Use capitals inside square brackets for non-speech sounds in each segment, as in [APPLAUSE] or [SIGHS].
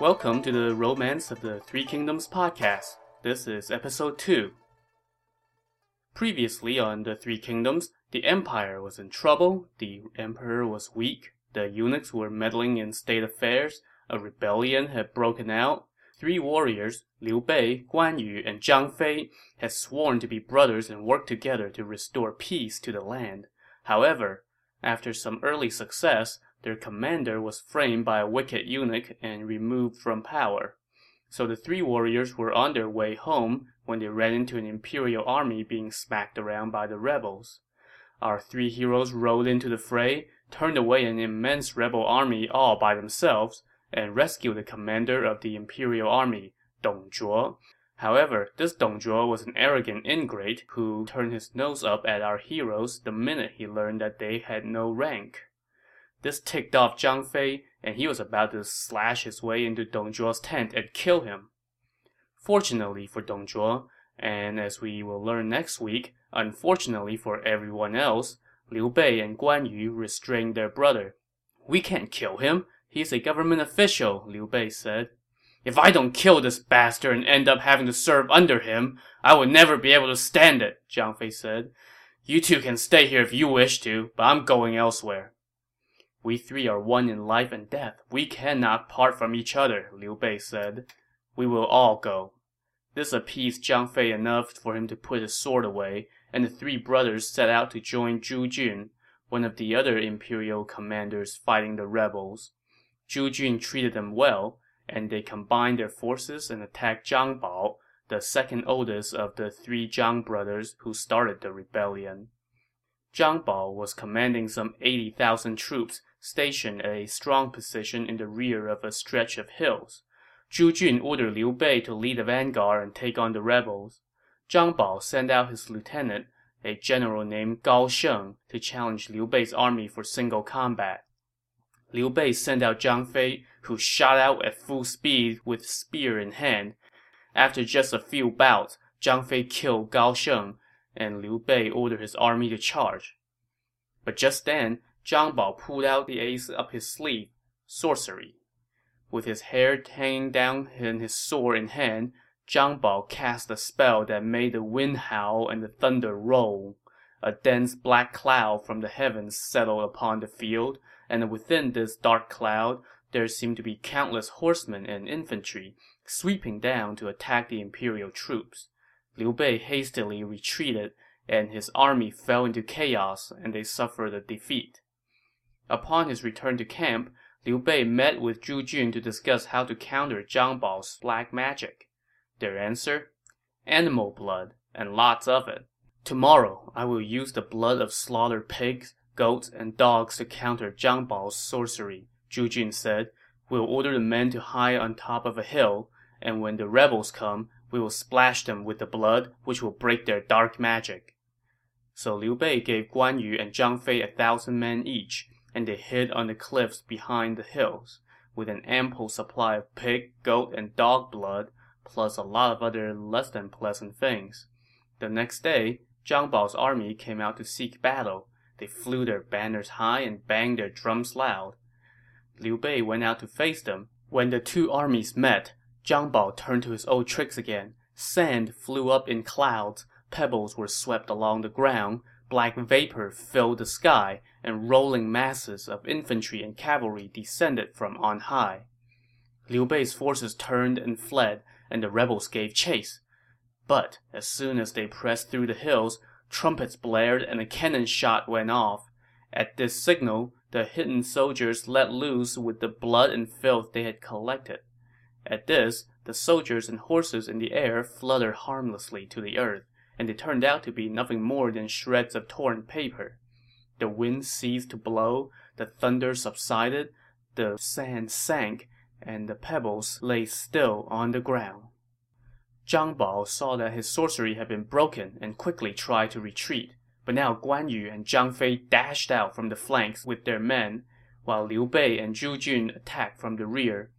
Welcome to the Romance of the Three Kingdoms podcast. This is episode 2. Previously on the Three Kingdoms, the empire was in trouble, the emperor was weak, the eunuchs were meddling in state affairs, a rebellion had broken out. Three warriors, Liu Bei, Guan Yu, and Zhang Fei, had sworn to be brothers and work together to restore peace to the land. However, after some early success, their commander was framed by a wicked eunuch and removed from power. So the three warriors were on their way home when they ran into an imperial army being smacked around by the rebels. Our three heroes rode into the fray, turned away an immense rebel army all by themselves, and rescued the commander of the imperial army, Dong Zhuo. However, this Dong Zhuo was an arrogant ingrate who turned his nose up at our heroes the minute he learned that they had no rank. This ticked off Zhang Fei, and he was about to slash his way into Dong Zhuo's tent and kill him. Fortunately for Dong Zhuo, and as we will learn next week, unfortunately for everyone else, Liu Bei and Guan Yu restrained their brother. We can't kill him. He's a government official, Liu Bei said. If I don't kill this bastard and end up having to serve under him, I will never be able to stand it, Zhang Fei said. You two can stay here if you wish to, but I'm going elsewhere. We three are one in life and death. We cannot part from each other, Liu Bei said. We will all go. This appeased Zhang Fei enough for him to put his sword away, and the three brothers set out to join Zhu Jun, one of the other imperial commanders fighting the rebels. Zhu Jun treated them well, and they combined their forces and attacked Zhang Bao, the second oldest of the three Zhang brothers who started the rebellion. Zhang Bao was commanding some 80,000 troops stationed at a strong position in the rear of a stretch of hills. Zhu Jun ordered Liu Bei to lead the vanguard and take on the rebels. Zhang Bao sent out his lieutenant, a general named Gao Sheng, to challenge Liu Bei's army for single combat. Liu Bei sent out Zhang Fei, who shot out at full speed with spear in hand. After just a few bouts, Zhang Fei killed Gao Sheng, and Liu Bei ordered his army to charge. But just then, Zhang Bao pulled out the ace up his sleeve, sorcery. With his hair hanging down and his sword in hand, Zhang Bao cast a spell that made the wind howl and the thunder roll. A dense black cloud from the heavens settled upon the field, and within this dark cloud there seemed to be countless horsemen and infantry, sweeping down to attack the imperial troops. Liu Bei hastily retreated, and his army fell into chaos, and they suffered a defeat. Upon his return to camp, Liu Bei met with Zhu Jun to discuss how to counter Zhang Bao's black magic. Their answer? Animal blood, and lots of it. Tomorrow, I will use the blood of slaughtered pigs, goats, and dogs to counter Zhang Bao's sorcery, Zhu Jun said. We'll order the men to hide on top of a hill, and when the rebels come, we will splash them with the blood, which will break their dark magic. So Liu Bei gave Guan Yu and Zhang Fei a thousand men each, and they hid on the cliffs behind the hills, with an ample supply of pig, goat, and dog blood, plus a lot of other less than pleasant things. The next day, Zhang Bao's army came out to seek battle. They flew their banners high and banged their drums loud. Liu Bei went out to face them. When the two armies met, Zhang Bao turned to his old tricks again. Sand flew up in clouds, pebbles were swept along the ground, black vapor filled the sky, and rolling masses of infantry and cavalry descended from on high. Liu Bei's forces turned and fled, and the rebels gave chase. But as soon as they pressed through the hills, trumpets blared and a cannon shot went off. At this signal, the hidden soldiers let loose with the blood and filth they had collected. At this, the soldiers and horses in the air fluttered harmlessly to the earth, and they turned out to be nothing more than shreds of torn paper. The wind ceased to blow, the thunder subsided, the sand sank, and the pebbles lay still on the ground. Zhang Bao saw that his sorcery had been broken and quickly tried to retreat, but now Guan Yu and Zhang Fei dashed out from the flanks with their men, while Liu Bei and Zhu Jun attacked from the rear.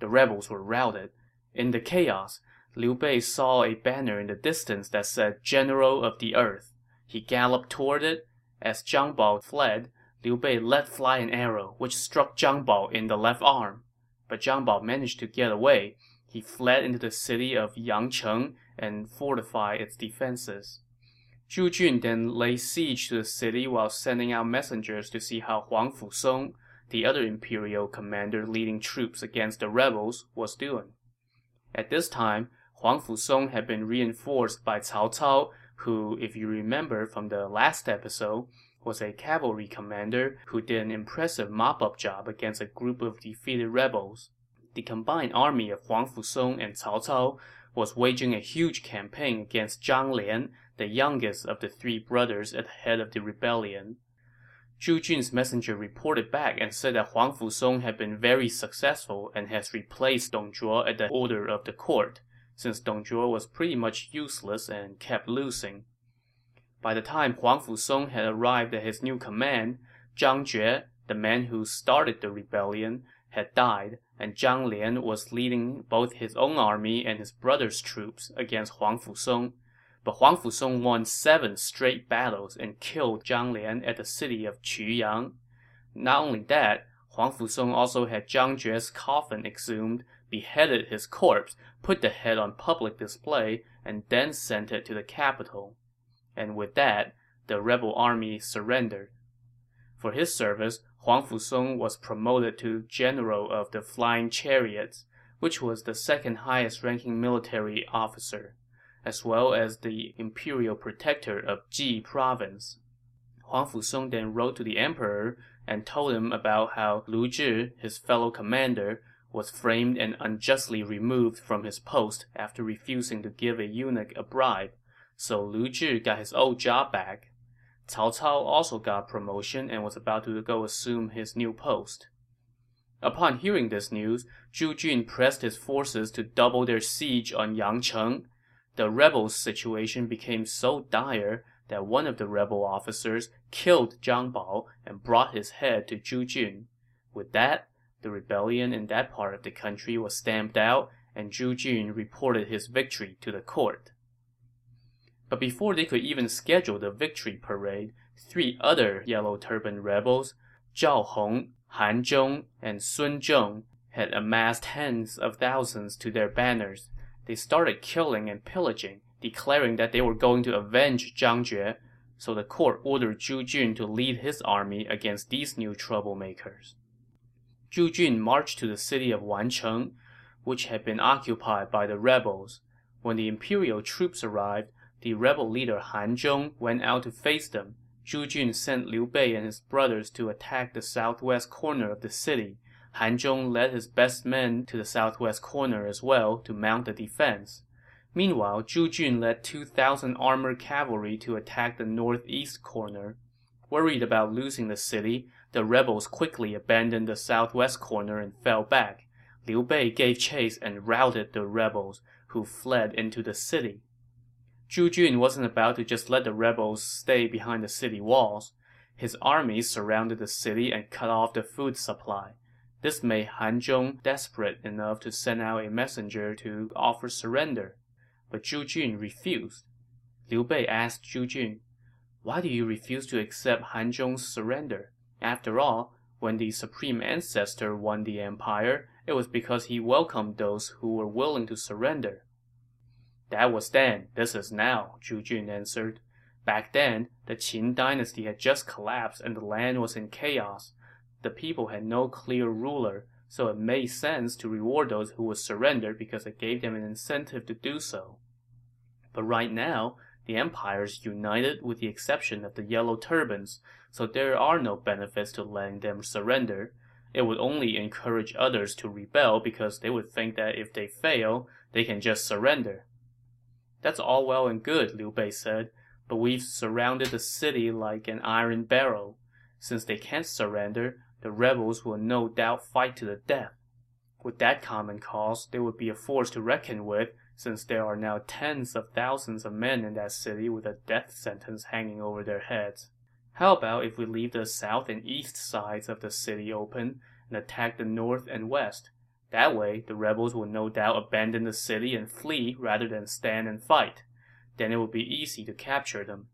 The rebels were routed. In the chaos, Liu Bei saw a banner in the distance that said General of the Earth. He galloped toward it. As Zhang Bao fled, Liu Bei let fly an arrow, which struck Zhang Bao in the left arm but Zhang Bao managed to get away. He fled into the city of Yangcheng and fortified its defenses. Zhu Jun then laid siege to the city while sending out messengers to see how Huang Fusong, the other imperial commander leading troops against the rebels, was doing. At this time, Huang Fusong had been reinforced by Cao Cao, who, if you remember from the last episode, was a cavalry commander who did an impressive mop-up job against a group of defeated rebels. The combined army of Huang Fusong and Cao Cao was waging a huge campaign against Zhang Liang, the youngest of the three brothers at the head of the rebellion. Zhu Jun's messenger reported back and said that Huang Fusong had been very successful and has replaced Dong Zhuo at the order of the court, since Dong Zhuo was pretty much useless and kept losing. By the time Huang Fusong had arrived at his new command, Zhang Jue, the man who started the rebellion, had died, and Zhang Liang was leading both his own army and his brother's troops against Huang Fusong but Huang Fusong won seven straight battles and killed Zhang Liang at the city of Quyang. Not only that, Huang Fusong also had Zhang Jue's coffin exhumed, beheaded his corpse, put the head on public display, and then sent it to the capital. And with that, the rebel army surrendered. For his service, Huang Fusong was promoted to general of the Flying Chariots, which was the second highest ranking military officer as well as the imperial protector of Ji province. Huang Fusong then wrote to the emperor and told him about how Lu Zhi, his fellow commander, was framed and unjustly removed from his post after refusing to give a eunuch a bribe, so Lu Zhi got his old job back. Cao Cao also got promotion and was about to go assume his new post. Upon hearing this news, Zhu Jun pressed his forces to double their siege on Yangcheng, the rebels' situation became so dire that one of the rebel officers killed Zhang Bao and brought his head to Zhu Jun. With that, the rebellion in that part of the country was stamped out, and Zhu Jun reported his victory to the court. But before they could even schedule the victory parade, three other Yellow Turban rebels, Zhao Hong, Han Zhong, and Sun Zhong, had amassed tens of thousands to their banners they started killing and pillaging, declaring that they were going to avenge Zhang Jue, so the court ordered Zhu Jun to lead his army against these new troublemakers. Zhu Jun marched to the city of Wancheng, which had been occupied by the rebels. When the imperial troops arrived, the rebel leader Han Zhong went out to face them. Zhu Jun sent Liu Bei and his brothers to attack the southwest corner of the city, Han Zhong led his best men to the southwest corner as well to mount the defense. Meanwhile, Zhu Jun led 2,000 armored cavalry to attack the northeast corner. Worried about losing the city, the rebels quickly abandoned the southwest corner and fell back. Liu Bei gave chase and routed the rebels, who fled into the city. Zhu Jun wasn't about to just let the rebels stay behind the city walls. His army surrounded the city and cut off the food supply. This made Han Zhong desperate enough to send out a messenger to offer surrender, but Zhu Jun refused. Liu Bei asked Zhu Jun, Why do you refuse to accept Han Zhong's surrender? After all, when the Supreme Ancestor won the empire, it was because he welcomed those who were willing to surrender. That was then, this is now, Zhu Jun answered. Back then, the Qin dynasty had just collapsed and the land was in chaos the people had no clear ruler, so it made sense to reward those who would surrender because it gave them an incentive to do so. But right now, the empire is united with the exception of the yellow turbans, so there are no benefits to letting them surrender. It would only encourage others to rebel because they would think that if they fail, they can just surrender. That's all well and good, Liu Bei said, but we've surrounded the city like an iron barrel. Since they can't surrender, the rebels will no doubt fight to the death. With that common cause, they would be a force to reckon with, since there are now tens of thousands of men in that city with a death sentence hanging over their heads. How about if we leave the south and east sides of the city open and attack the north and west? That way, the rebels will no doubt abandon the city and flee rather than stand and fight. Then it will be easy to capture them.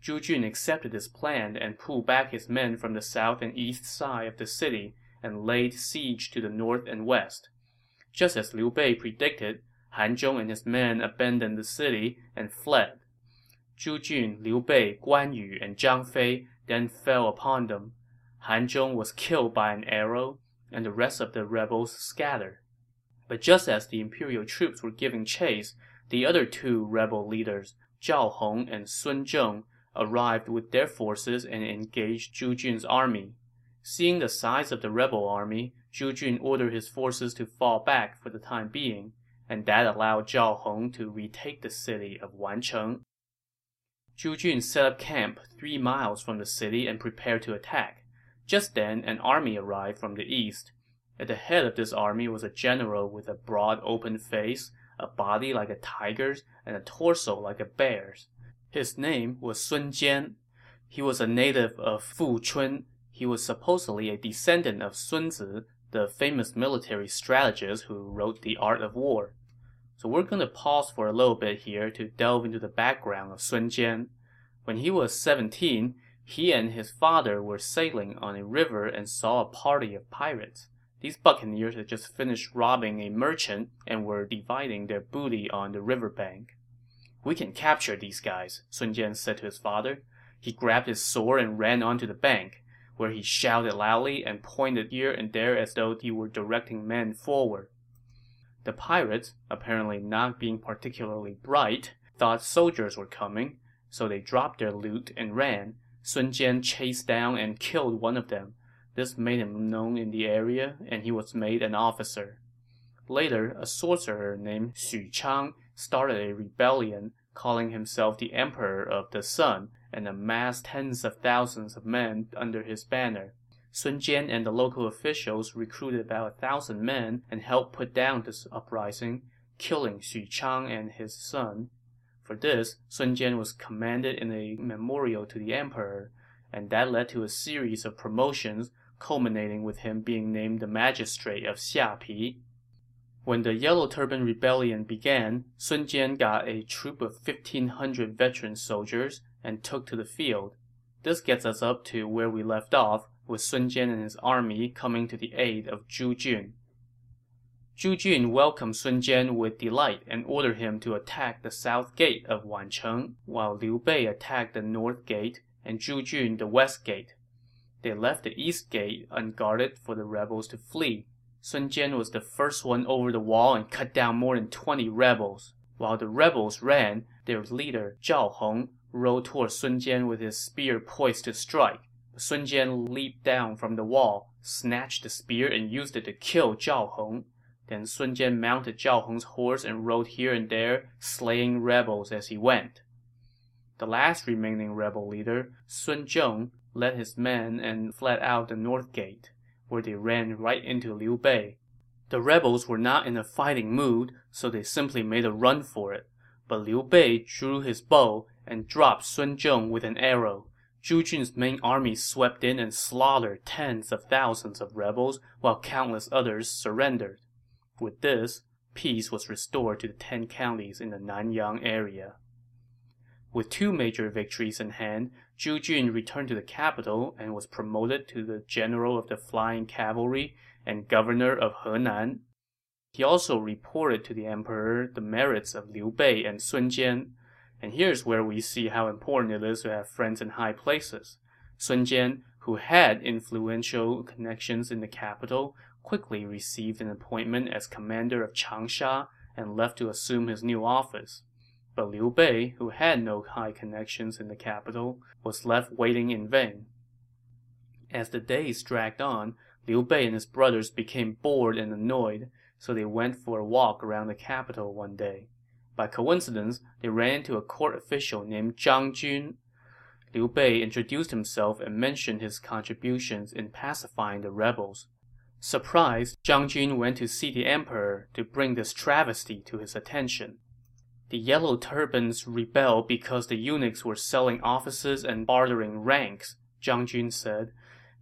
Zhu Jun accepted this plan and pulled back his men from the south and east side of the city and laid siege to the north and west. Just as Liu Bei predicted, Han Zhong and his men abandoned the city and fled. Zhu Jun, Liu Bei, Guan Yu, and Zhang Fei then fell upon them. Han Zhong was killed by an arrow, and the rest of the rebels scattered. But just as the imperial troops were giving chase, the other two rebel leaders, Zhao Hong and Sun Zheng, arrived with their forces and engaged Zhu Jun's army. Seeing the size of the rebel army, Zhu Jun ordered his forces to fall back for the time being, and that allowed Zhao Hong to retake the city of Wancheng. Zhu Jun set up camp three miles from the city and prepared to attack. Just then, an army arrived from the east. At the head of this army was a general with a broad open face, a body like a tiger's, and a torso like a bear's. His name was Sun Jian. He was a native of Fuchun. He was supposedly a descendant of Sun Zi, the famous military strategist who wrote The Art of War. So we're going to pause for a little bit here to delve into the background of Sun Jian. When he was 17, he and his father were sailing on a river and saw a party of pirates. These buccaneers had just finished robbing a merchant and were dividing their booty on the riverbank. We can capture these guys, Sun Jian said to his father. He grabbed his sword and ran onto the bank, where he shouted loudly and pointed here and there as though he were directing men forward. The pirates, apparently not being particularly bright, thought soldiers were coming, so they dropped their loot and ran. Sun Jian chased down and killed one of them. This made him known in the area, and he was made an officer. Later, a sorcerer named Xu Chang started a rebellion, calling himself the Emperor of the Sun, and amassed tens of thousands of men under his banner. Sun Jian and the local officials recruited about a thousand men and helped put down this uprising, killing Xu Chang and his son. For this, Sun Jian was commended in a memorial to the emperor, and that led to a series of promotions, culminating with him being named the magistrate of Xiapi. When the Yellow Turban Rebellion began, Sun Jian got a troop of 1,500 veteran soldiers and took to the field. This gets us up to where we left off, with Sun Jian and his army coming to the aid of Zhu Jun. Zhu Jun welcomed Sun Jian with delight and ordered him to attack the south gate of Wancheng, while Liu Bei attacked the north gate and Zhu Jun the west gate. They left the east gate unguarded for the rebels to flee. Sun Jian was the first one over the wall and cut down more than 20 rebels. While the rebels ran, their leader, Zhao Hong, rode toward Sun Jian with his spear poised to strike. Sun Jian leaped down from the wall, snatched the spear, and used it to kill Zhao Hong. Then Sun Jian mounted Zhao Hong's horse and rode here and there, slaying rebels as he went. The last remaining rebel leader, Sun Zheng, led his men and fled out the north gate where they ran right into Liu Bei. The rebels were not in a fighting mood, so they simply made a run for it. But Liu Bei drew his bow and dropped Sun Zheng with an arrow. Zhu Jun's main army swept in and slaughtered tens of thousands of rebels, while countless others surrendered. With this, peace was restored to the ten counties in the Nanyang area. With two major victories in hand, Zhu Jun returned to the capital and was promoted to the general of the flying cavalry and governor of Henan. He also reported to the emperor the merits of Liu Bei and Sun Jian. And here's where we see how important it is to have friends in high places. Sun Jian, who had influential connections in the capital, quickly received an appointment as commander of Changsha and left to assume his new office but Liu Bei, who had no high connections in the capital, was left waiting in vain. As the days dragged on, Liu Bei and his brothers became bored and annoyed, so they went for a walk around the capital one day. By coincidence, they ran into a court official named Zhang Jun. Liu Bei introduced himself and mentioned his contributions in pacifying the rebels. Surprised, Zhang Jun went to see the emperor to bring this travesty to his attention. The Yellow Turbans rebelled because the eunuchs were selling offices and bartering ranks, Zhang Jun said.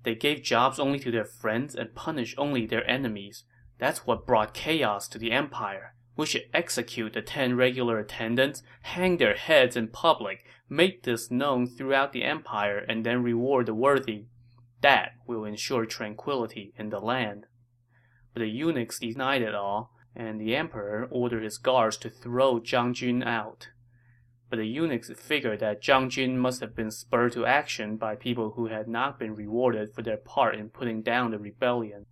They gave jobs only to their friends and punished only their enemies. That's what brought chaos to the empire. We should execute the ten regular attendants, hang their heads in public, make this known throughout the empire, and then reward the worthy. that will ensure tranquility in the land. But the eunuchs denied it all, and the emperor ordered his guards to throw Zhang Jun out. But the eunuchs figured that Zhang Jun must have been spurred to action by people who had not been rewarded for their part in putting down the rebellion.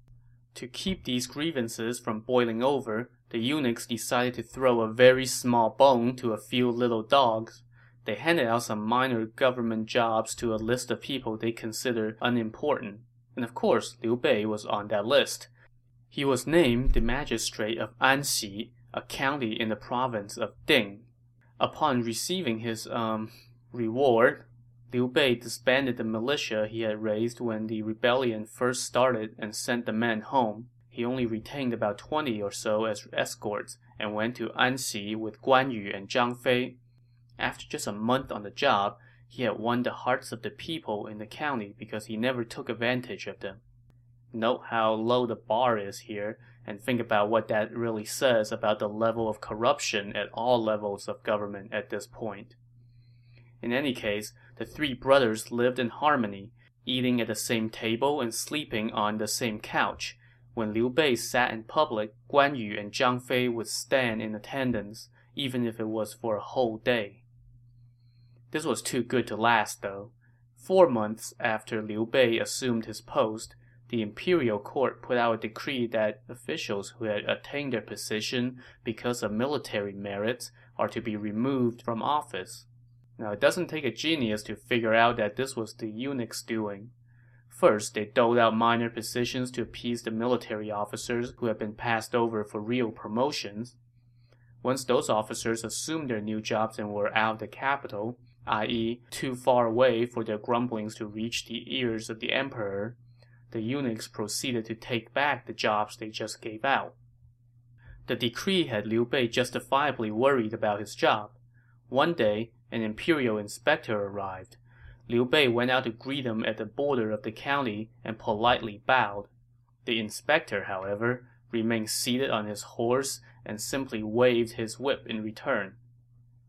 To keep these grievances from boiling over, the eunuchs decided to throw a very small bone to a few little dogs. They handed out some minor government jobs to a list of people they considered unimportant. And of course, Liu Bei was on that list. He was named the magistrate of Anxi, a county in the province of Ding. Upon receiving his, um, reward, Liu Bei disbanded the militia he had raised when the rebellion first started and sent the men home. He only retained about 20 or so as escorts and went to Anxi with Guan Yu and Zhang Fei. After just a month on the job, he had won the hearts of the people in the county because he never took advantage of them. Note how low the bar is here, and think about what that really says about the level of corruption at all levels of government at this point. In any case, the three brothers lived in harmony, eating at the same table and sleeping on the same couch. When Liu Bei sat in public, Guan Yu and Zhang Fei would stand in attendance, even if it was for a whole day. This was too good to last, though. Four months after Liu Bei assumed his post, the imperial court put out a decree that officials who had attained their position because of military merits are to be removed from office. Now, it doesn't take a genius to figure out that this was the eunuchs' doing. First, they doled out minor positions to appease the military officers who had been passed over for real promotions. Once those officers assumed their new jobs and were out of the capital, i.e., too far away for their grumblings to reach the ears of the emperor, the eunuchs proceeded to take back the jobs they just gave out. The decree had Liu Bei justifiably worried about his job. One day, an imperial inspector arrived. Liu Bei went out to greet him at the border of the county and politely bowed. The inspector, however, remained seated on his horse and simply waved his whip in return.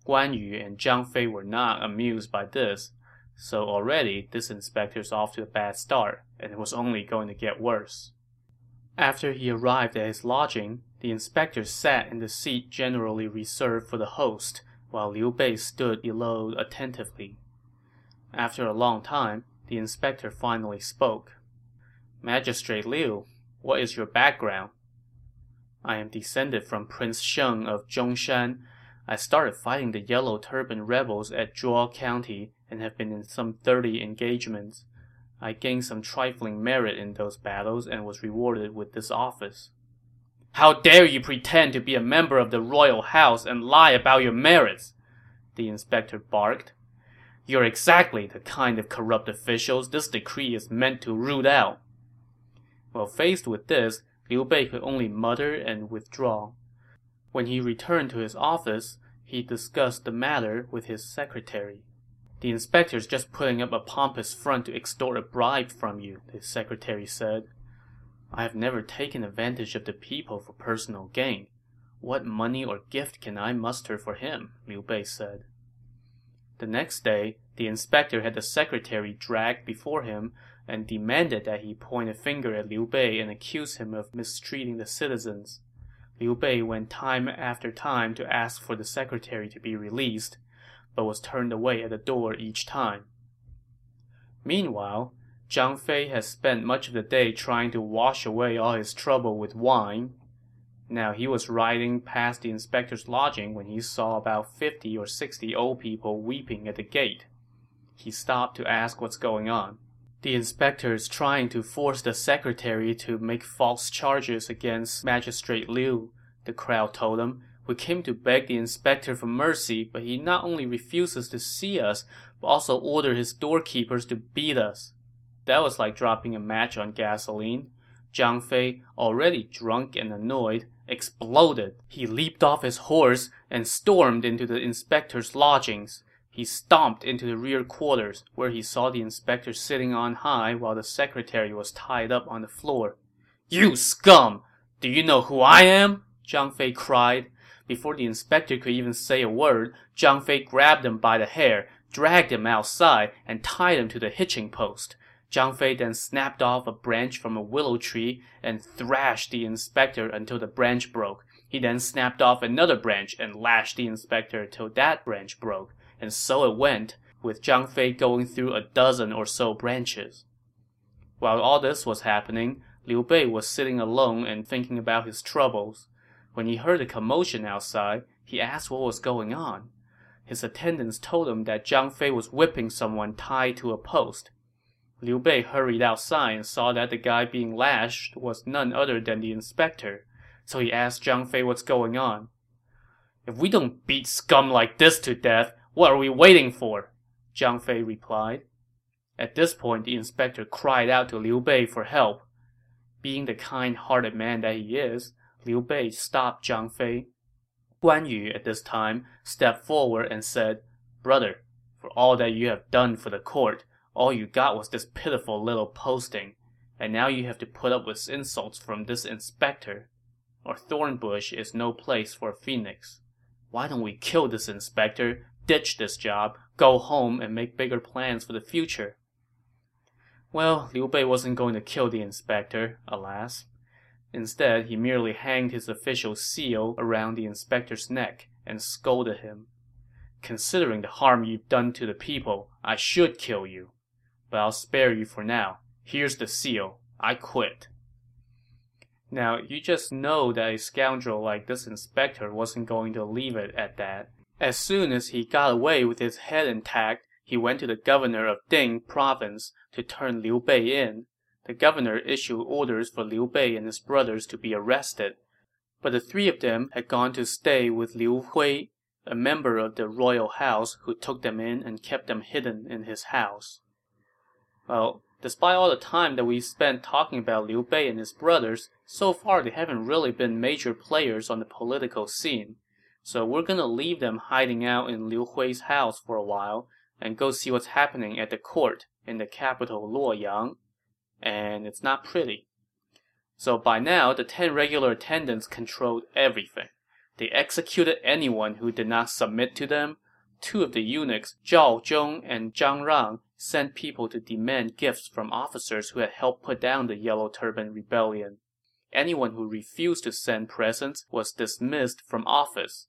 Guan Yu and Zhang Fei were not amused by this, so already this inspector's off to a bad start, and it was only going to get worse. After he arrived at his lodging, the inspector sat in the seat generally reserved for the host, while Liu Bei stood below attentively. After a long time, the inspector finally spoke. Magistrate Liu, what is your background? I am descended from Prince Sheng of Zhongshan, I started fighting the Yellow Turban rebels at Zhuo County and have been in some 30 engagements. I gained some trifling merit in those battles and was rewarded with this office. How dare you pretend to be a member of the royal house and lie about your merits? The inspector barked. You're exactly the kind of corrupt officials this decree is meant to root out. Well, faced with this, Liu Bei could only mutter and withdraw. When he returned to his office, he discussed the matter with his secretary. The inspector's just putting up a pompous front to extort a bribe from you, the secretary said. I have never taken advantage of the people for personal gain. What money or gift can I muster for him? Liu Bei said. The next day, the inspector had the secretary dragged before him and demanded that he point a finger at Liu Bei and accuse him of mistreating the citizens. Liu Bei went time after time to ask for the secretary to be released, but was turned away at the door each time. Meanwhile, Zhang Fei had spent much of the day trying to wash away all his trouble with wine. Now he was riding past the inspector's lodging when he saw about fifty or sixty old people weeping at the gate. He stopped to ask what's going on. The inspector is trying to force the secretary to make false charges against Magistrate Liu, the crowd told him. We came to beg the inspector for mercy, but he not only refuses to see us, but also orders his doorkeepers to beat us. That was like dropping a match on gasoline. Zhang Fei, already drunk and annoyed, exploded. He leaped off his horse and stormed into the inspector's lodgings. He stomped into the rear quarters, where he saw the inspector sitting on high while the secretary was tied up on the floor. You scum! Do you know who I am? Zhang Fei cried. Before the inspector could even say a word, Zhang Fei grabbed him by the hair, dragged him outside, and tied him to the hitching post. Zhang Fei then snapped off a branch from a willow tree and thrashed the inspector until the branch broke. He then snapped off another branch and lashed the inspector until that branch broke. And so it went, with Zhang Fei going through a dozen or so branches. While all this was happening, Liu Bei was sitting alone and thinking about his troubles. When he heard a commotion outside, he asked what was going on. His attendants told him that Zhang Fei was whipping someone tied to a post. Liu Bei hurried outside and saw that the guy being lashed was none other than the inspector, so he asked Zhang Fei what's going on. If we don't beat scum like this to death, what are we waiting for? Zhang Fei replied. At this point, the inspector cried out to Liu Bei for help. Being the kind-hearted man that he is, Liu Bei stopped Zhang Fei. Guan Yu, at this time, stepped forward and said, Brother, for all that you have done for the court, all you got was this pitiful little posting, and now you have to put up with insults from this inspector. Our thorn bush is no place for a phoenix. Why don't we kill this inspector, ditch this job, go home, and make bigger plans for the future? Well, Liu Bei wasn't going to kill the inspector, alas. Instead, he merely hanged his official seal around the inspector's neck and scolded him. Considering the harm you've done to the people, I should kill you. But I'll spare you for now. Here's the seal. I quit. Now, you just know that a scoundrel like this inspector wasn't going to leave it at that. As soon as he got away with his head intact, he went to the governor of Ding province to turn Liu Bei in. The governor issued orders for Liu Bei and his brothers to be arrested. But the three of them had gone to stay with Liu Hui, a member of the royal house who took them in and kept them hidden in his house. Well, despite all the time that we've spent talking about Liu Bei and his brothers, so far they haven't really been major players on the political scene. So we're gonna leave them hiding out in Liu Hui's house for a while and go see what's happening at the court in the capital Luoyang. And it's not pretty. So by now, the ten regular attendants controlled everything. They executed anyone who did not submit to them. Two of the eunuchs, Zhao Zhong and Zhang Rang, sent people to demand gifts from officers who had helped put down the Yellow Turban Rebellion. Anyone who refused to send presents was dismissed from office.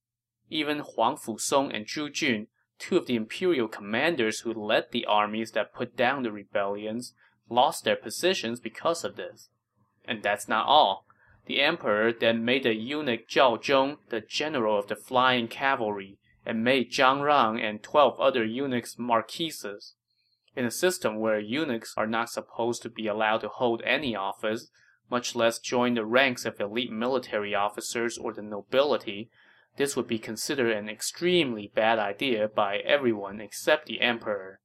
Even Huang Fusong and Zhu Jun, two of the imperial commanders who led the armies that put down the rebellions, lost their positions because of this. And that's not all. The emperor then made the eunuch Zhao Zhong the general of the flying cavalry, and made Zhang Rang and twelve other eunuchs marquises. In a system where eunuchs are not supposed to be allowed to hold any office, much less join the ranks of elite military officers or the nobility, this would be considered an extremely bad idea by everyone except the emperor.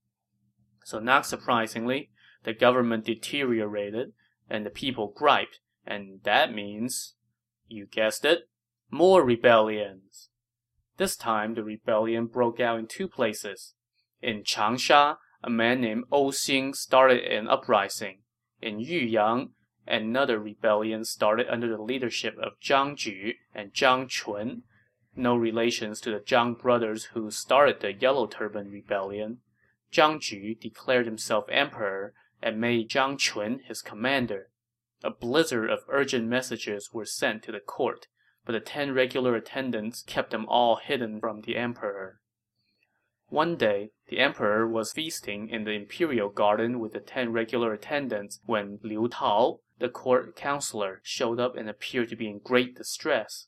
So not surprisingly, the government deteriorated, and the people griped, and that means, you guessed it, more rebellions. This time, the rebellion broke out in two places. In Changsha, a man named Ou Xing started an uprising. In Yuyang, another rebellion started under the leadership of Zhang Ju and Zhang Chun, no relations to the Zhang brothers who started the Yellow Turban Rebellion. Zhang Ju declared himself emperor and made Zhang Chun his commander. A blizzard of urgent messages were sent to the court, but the ten regular attendants kept them all hidden from the emperor. One day, the emperor was feasting in the imperial garden with the ten regular attendants when Liu Tao, the court counselor, showed up and appeared to be in great distress.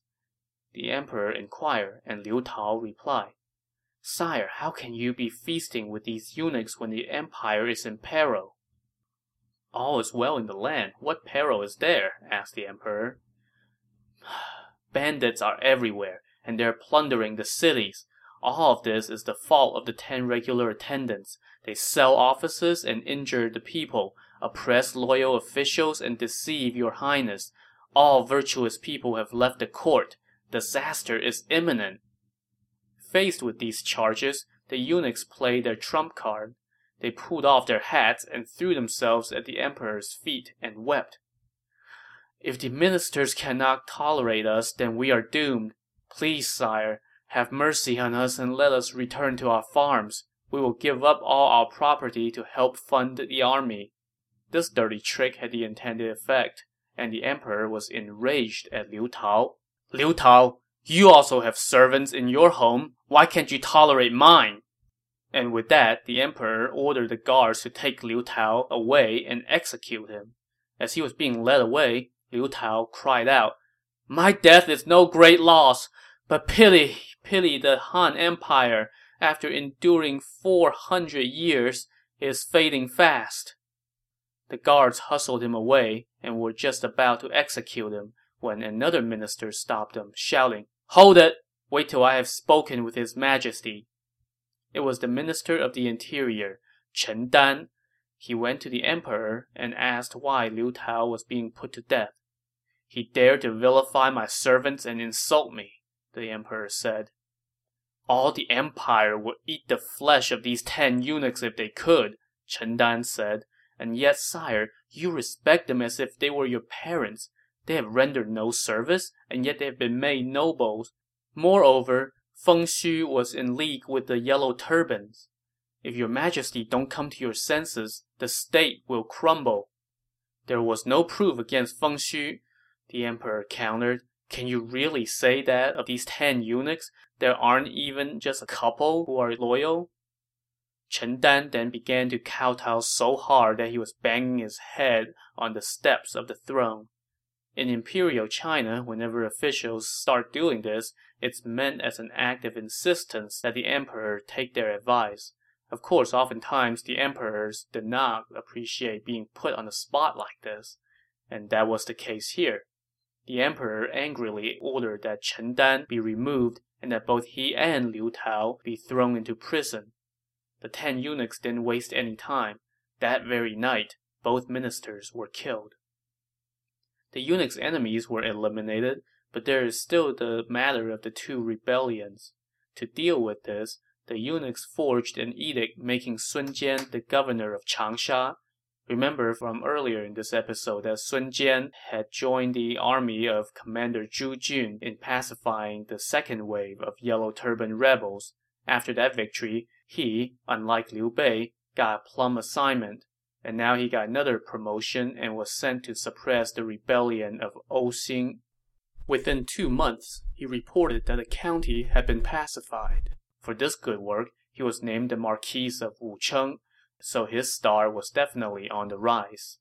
The emperor inquired, and Liu Tao replied, Sire, how can you be feasting with these eunuchs when the empire is in peril? All is well in the land. What peril is there? asked the emperor. [SIGHS] Bandits are everywhere, and they're plundering the cities. All of this is the fault of the ten regular attendants. They sell offices and injure the people, oppress loyal officials and deceive your highness. All virtuous people have left the court. Disaster is imminent. Faced with these charges, the eunuchs played their trump card. They pulled off their hats and threw themselves at the emperor's feet and wept. If the ministers cannot tolerate us, then we are doomed. Please, sire, have mercy on us and let us return to our farms. We will give up all our property to help fund the army. This dirty trick had the intended effect, and the emperor was enraged at Liu Tao. Liu Tao, you also have servants in your home. Why can't you tolerate mine? And with that, the emperor ordered the guards to take Liu Tao away and execute him. As he was being led away, Liu Tao cried out, My death is no great loss, but pity, pity the Han Empire, after enduring four hundred years, is fading fast. The guards hustled him away and were just about to execute him when another minister stopped them, shouting, Hold it! Wait till I have spoken with His Majesty. It was the Minister of the Interior, Chen Dan. He went to the emperor and asked why Liu Tao was being put to death. He dared to vilify my servants and insult me, the emperor said. All the empire would eat the flesh of these ten eunuchs if they could, Chen Dan said. And yet, sire, you respect them as if they were your parents. They have rendered no service, and yet they have been made nobles. Moreover, Feng Xu was in league with the Yellow Turbans. If your majesty don't come to your senses, the state will crumble. There was no proof against Feng Xu, the emperor countered. Can you really say that of these ten eunuchs, there aren't even just a couple who are loyal? Chen Dan then began to kowtow so hard that he was banging his head on the steps of the throne. In imperial China, whenever officials start doing this, it's meant as an act of insistence that the emperor take their advice. Of course, oftentimes the emperors did not appreciate being put on the spot like this, and that was the case here. The emperor angrily ordered that Chen Dan be removed and that both he and Liu Tao be thrown into prison. The ten eunuchs didn't waste any time. That very night, both ministers were killed. The eunuch's enemies were eliminated, but there is still the matter of the two rebellions. To deal with this, the eunuchs forged an edict making Sun Jian the governor of Changsha. Remember from earlier in this episode that Sun Jian had joined the army of Commander Zhu Jun in pacifying the second wave of Yellow Turban rebels. After that victory, he, unlike Liu Bei, got a plum assignment and now he got another promotion and was sent to suppress the rebellion of Ou Xing. Within two months, he reported that the county had been pacified. For this good work, he was named the Marquis of Wucheng, so his star was definitely on the rise.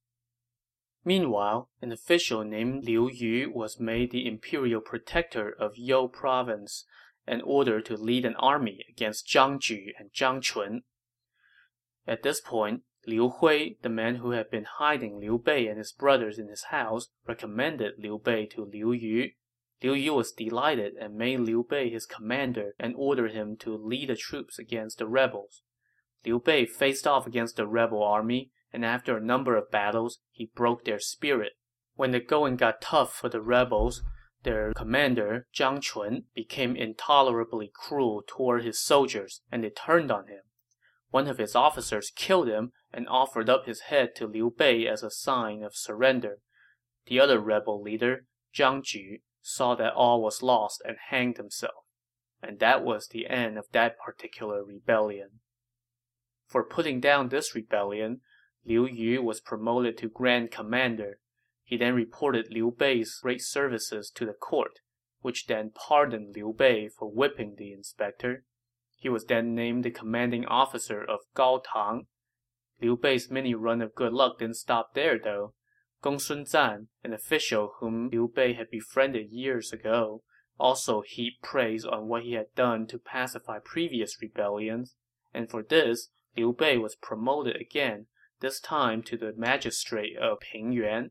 Meanwhile, an official named Liu Yu was made the imperial protector of You province and ordered to lead an army against Zhang Ju and Zhang Chun. At this point, Liu Hui, the man who had been hiding Liu Bei and his brothers in his house, recommended Liu Bei to Liu Yu. Liu Yu was delighted and made Liu Bei his commander and ordered him to lead the troops against the rebels. Liu Bei faced off against the rebel army, and after a number of battles, he broke their spirit. When the going got tough for the rebels, their commander, Zhang Chun, became intolerably cruel toward his soldiers, and they turned on him. One of his officers killed him and offered up his head to Liu Bei as a sign of surrender. The other rebel leader, Zhang Ju, saw that all was lost and hanged himself. And that was the end of that particular rebellion. For putting down this rebellion, Liu Yu was promoted to Grand Commander. He then reported Liu Bei's great services to the court, which then pardoned Liu Bei for whipping the inspector he was then named the commanding officer of Gao Tang. Liu Bei's mini run of good luck didn't stop there, though. Gongsun Zan, an official whom Liu Bei had befriended years ago, also heaped praise on what he had done to pacify previous rebellions, and for this, Liu Bei was promoted again, this time to the magistrate of Pingyuan.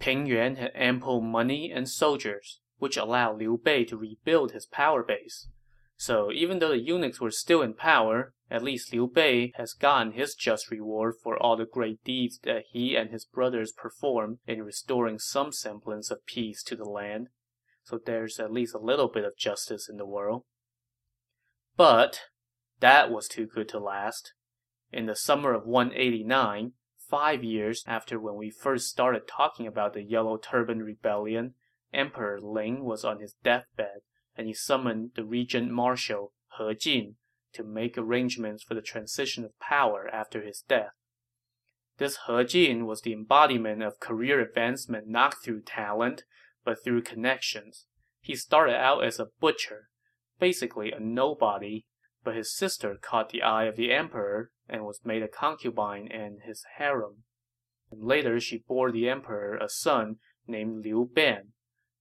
Pingyuan had ample money and soldiers, which allowed Liu Bei to rebuild his power base. So even though the eunuchs were still in power, at least Liu Bei has gotten his just reward for all the great deeds that he and his brothers performed in restoring some semblance of peace to the land. So there's at least a little bit of justice in the world. But that was too good to last. In the summer of 189, five years after when we first started talking about the Yellow Turban Rebellion, Emperor Ling was on his deathbed and he summoned the regent marshal, He Jin, to make arrangements for the transition of power after his death. This He Jin was the embodiment of career advancement not through talent, but through connections. He started out as a butcher, basically a nobody, but his sister caught the eye of the emperor and was made a concubine in his harem. And later she bore the emperor a son named Liu Bian.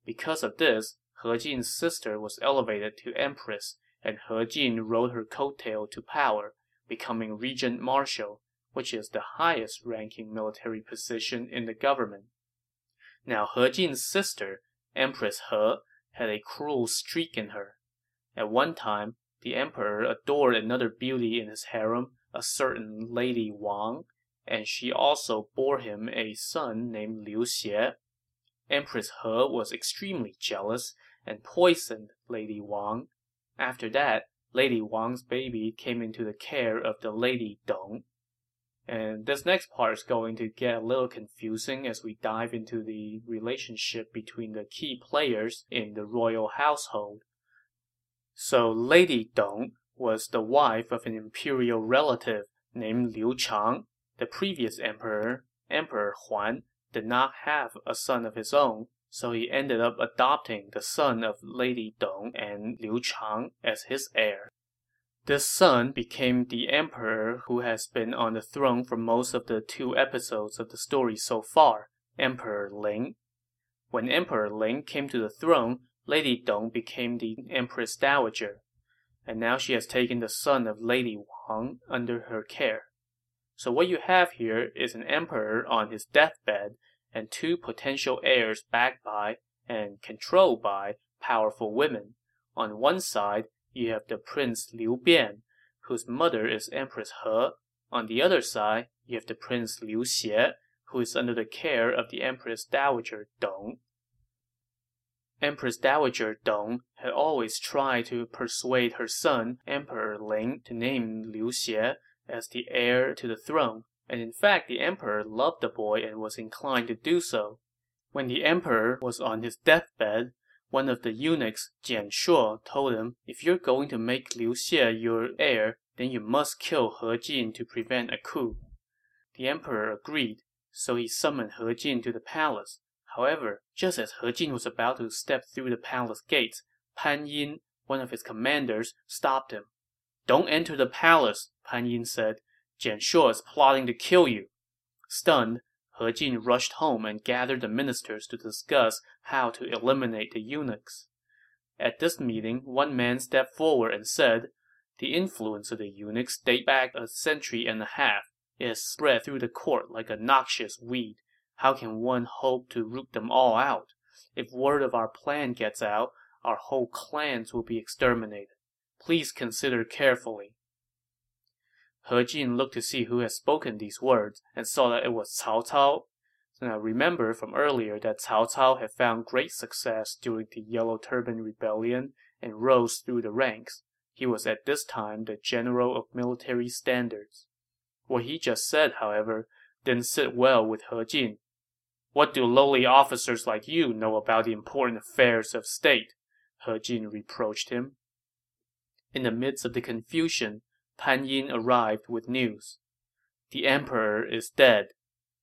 Because of this, He Jin's sister was elevated to empress, and He Jin rode her coattail to power, becoming regent marshal, which is the highest ranking military position in the government. Now He Jin's sister, Empress He, had a cruel streak in her. At one time, the emperor adored another beauty in his harem, a certain Lady Wang, and she also bore him a son named Liu Xie. Empress He was extremely jealous and poisoned Lady Wang. After that, Lady Wang's baby came into the care of the Lady Dong. And this next part is going to get a little confusing as we dive into the relationship between the key players in the royal household. So Lady Dong was the wife of an imperial relative named Liu Chang. The previous emperor, Emperor Huan, did not have a son of his own, so he ended up adopting the son of Lady Dong and Liu Chang as his heir. This son became the emperor who has been on the throne for most of the two episodes of the story so far, Emperor Ling. When Emperor Ling came to the throne, Lady Dong became the Empress Dowager, and now she has taken the son of Lady Wang under her care. So what you have here is an emperor on his deathbed and two potential heirs backed by and controlled by powerful women. On one side, you have the Prince Liu Bian, whose mother is Empress He. On the other side, you have the Prince Liu Xie, who is under the care of the Empress Dowager Dong. Empress Dowager Dong had always tried to persuade her son, Emperor Ling, to name Liu Xie as the heir to the throne, and in fact the emperor loved the boy and was inclined to do so. When the emperor was on his deathbed, one of the eunuchs, Jian Shuo, told him, if you're going to make Liu Xie your heir, then you must kill He Jin to prevent a coup. The emperor agreed, so he summoned He Jin to the palace. However, just as He Jin was about to step through the palace gates, Pan Yin, one of his commanders, stopped him. Don't enter the palace, Pan Yin said. Jian Shuo is plotting to kill you. Stunned, He Jin rushed home and gathered the ministers to discuss how to eliminate the eunuchs. At this meeting, one man stepped forward and said, The influence of the eunuchs dates back a century and a half. It has spread through the court like a noxious weed. How can one hope to root them all out? If word of our plan gets out, our whole clans will be exterminated. Please consider carefully. He Jin looked to see who had spoken these words and saw that it was Cao Cao. Now remember from earlier that Cao Cao had found great success during the Yellow Turban Rebellion and rose through the ranks. He was at this time the general of military standards. What he just said, however, didn't sit well with He Jin. What do lowly officers like you know about the important affairs of state? He Jin reproached him. In the midst of the confusion, Pan Yin arrived with news. The emperor is dead.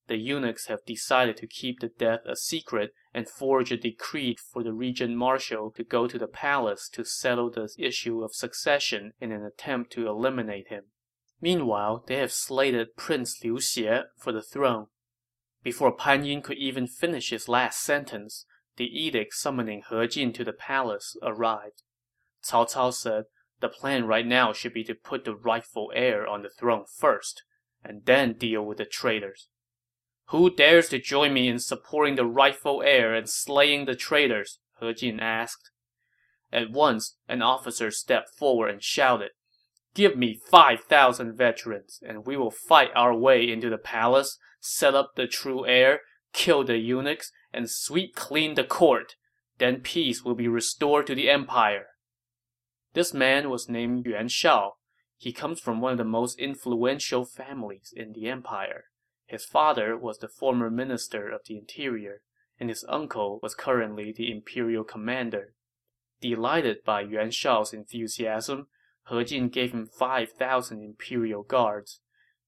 The eunuchs have decided to keep the death a secret and forge a decree for the regent marshal to go to the palace to settle the issue of succession in an attempt to eliminate him. Meanwhile, they have slated Prince Liu Xie for the throne. Before Pan Yin could even finish his last sentence, the edict summoning He Jin to the palace arrived. Cao Cao said, the plan right now should be to put the rightful heir on the throne first, and then deal with the traitors. Who dares to join me in supporting the rightful heir and slaying the traitors? He Jin asked. At once, an officer stepped forward and shouted, Give me five thousand veterans, and we will fight our way into the palace, set up the true heir, kill the eunuchs, and sweep clean the court. Then peace will be restored to the empire. This man was named Yuan Shao. He comes from one of the most influential families in the empire. His father was the former minister of the interior, and his uncle was currently the imperial commander. Delighted by Yuan Shao's enthusiasm, He Jin gave him 5,000 imperial guards.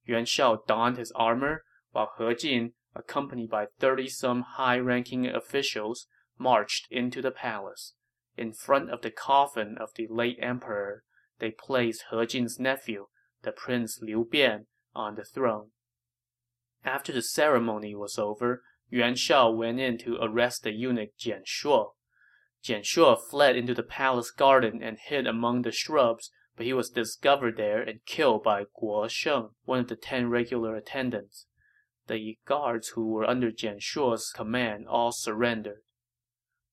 Yuan Shao donned his armor, while He Jin, accompanied by 30 some high ranking officials, marched into the palace. In front of the coffin of the late emperor, they placed He Jin's nephew, the prince Liu Bian, on the throne. After the ceremony was over, Yuan Shao went in to arrest the eunuch Jian Shuo. Jian Shuo fled into the palace garden and hid among the shrubs, but he was discovered there and killed by Guo Sheng, one of the ten regular attendants. The guards who were under Jian Shuo's command all surrendered.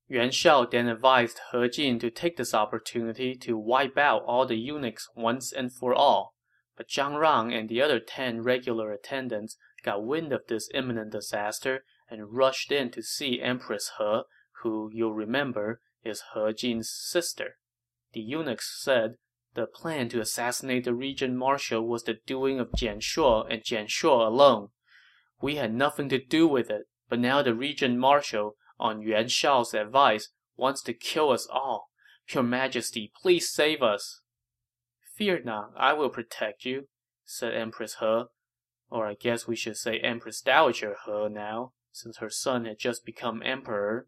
Yuan Shao then advised He Jin to take this opportunity to wipe out all the eunuchs once and for all. But Zhang Rang and the other ten regular attendants got wind of this imminent disaster and rushed in to see Empress He, who, you'll remember, is He Jin's sister. The eunuchs said the plan to assassinate the regent marshal was the doing of Jian Shuo and Jian Shuo alone. We had nothing to do with it, but now the regent marshal, on Yuan Shao's advice, wants to kill us all. Your Majesty, please save us. Fear not, I will protect you, said Empress He. Or I guess we should say Empress Dowager He now, since her son had just become emperor.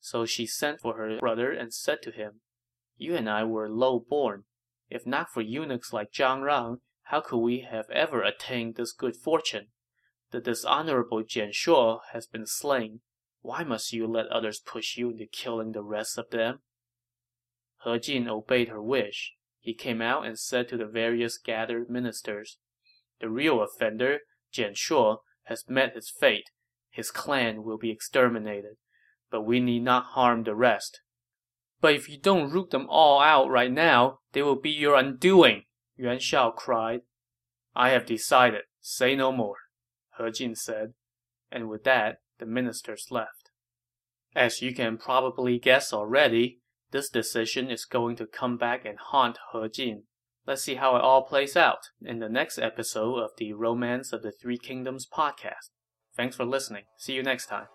So she sent for her brother and said to him, You and I were low born. If not for eunuchs like Zhang Rang, how could we have ever attained this good fortune? The dishonorable Jian Shuo has been slain. Why must you let others push you into killing the rest of them? He Jin obeyed her wish. He came out and said to the various gathered ministers, The real offender, Jian Shuo, has met his fate. His clan will be exterminated, but we need not harm the rest. But if you don't root them all out right now, they will be your undoing, Yuan Shao cried. I have decided. Say no more, He Jin said. And with that, the ministers left. As you can probably guess already, this decision is going to come back and haunt He Jin. Let's see how it all plays out in the next episode of the Romance of the Three Kingdoms podcast. Thanks for listening. See you next time.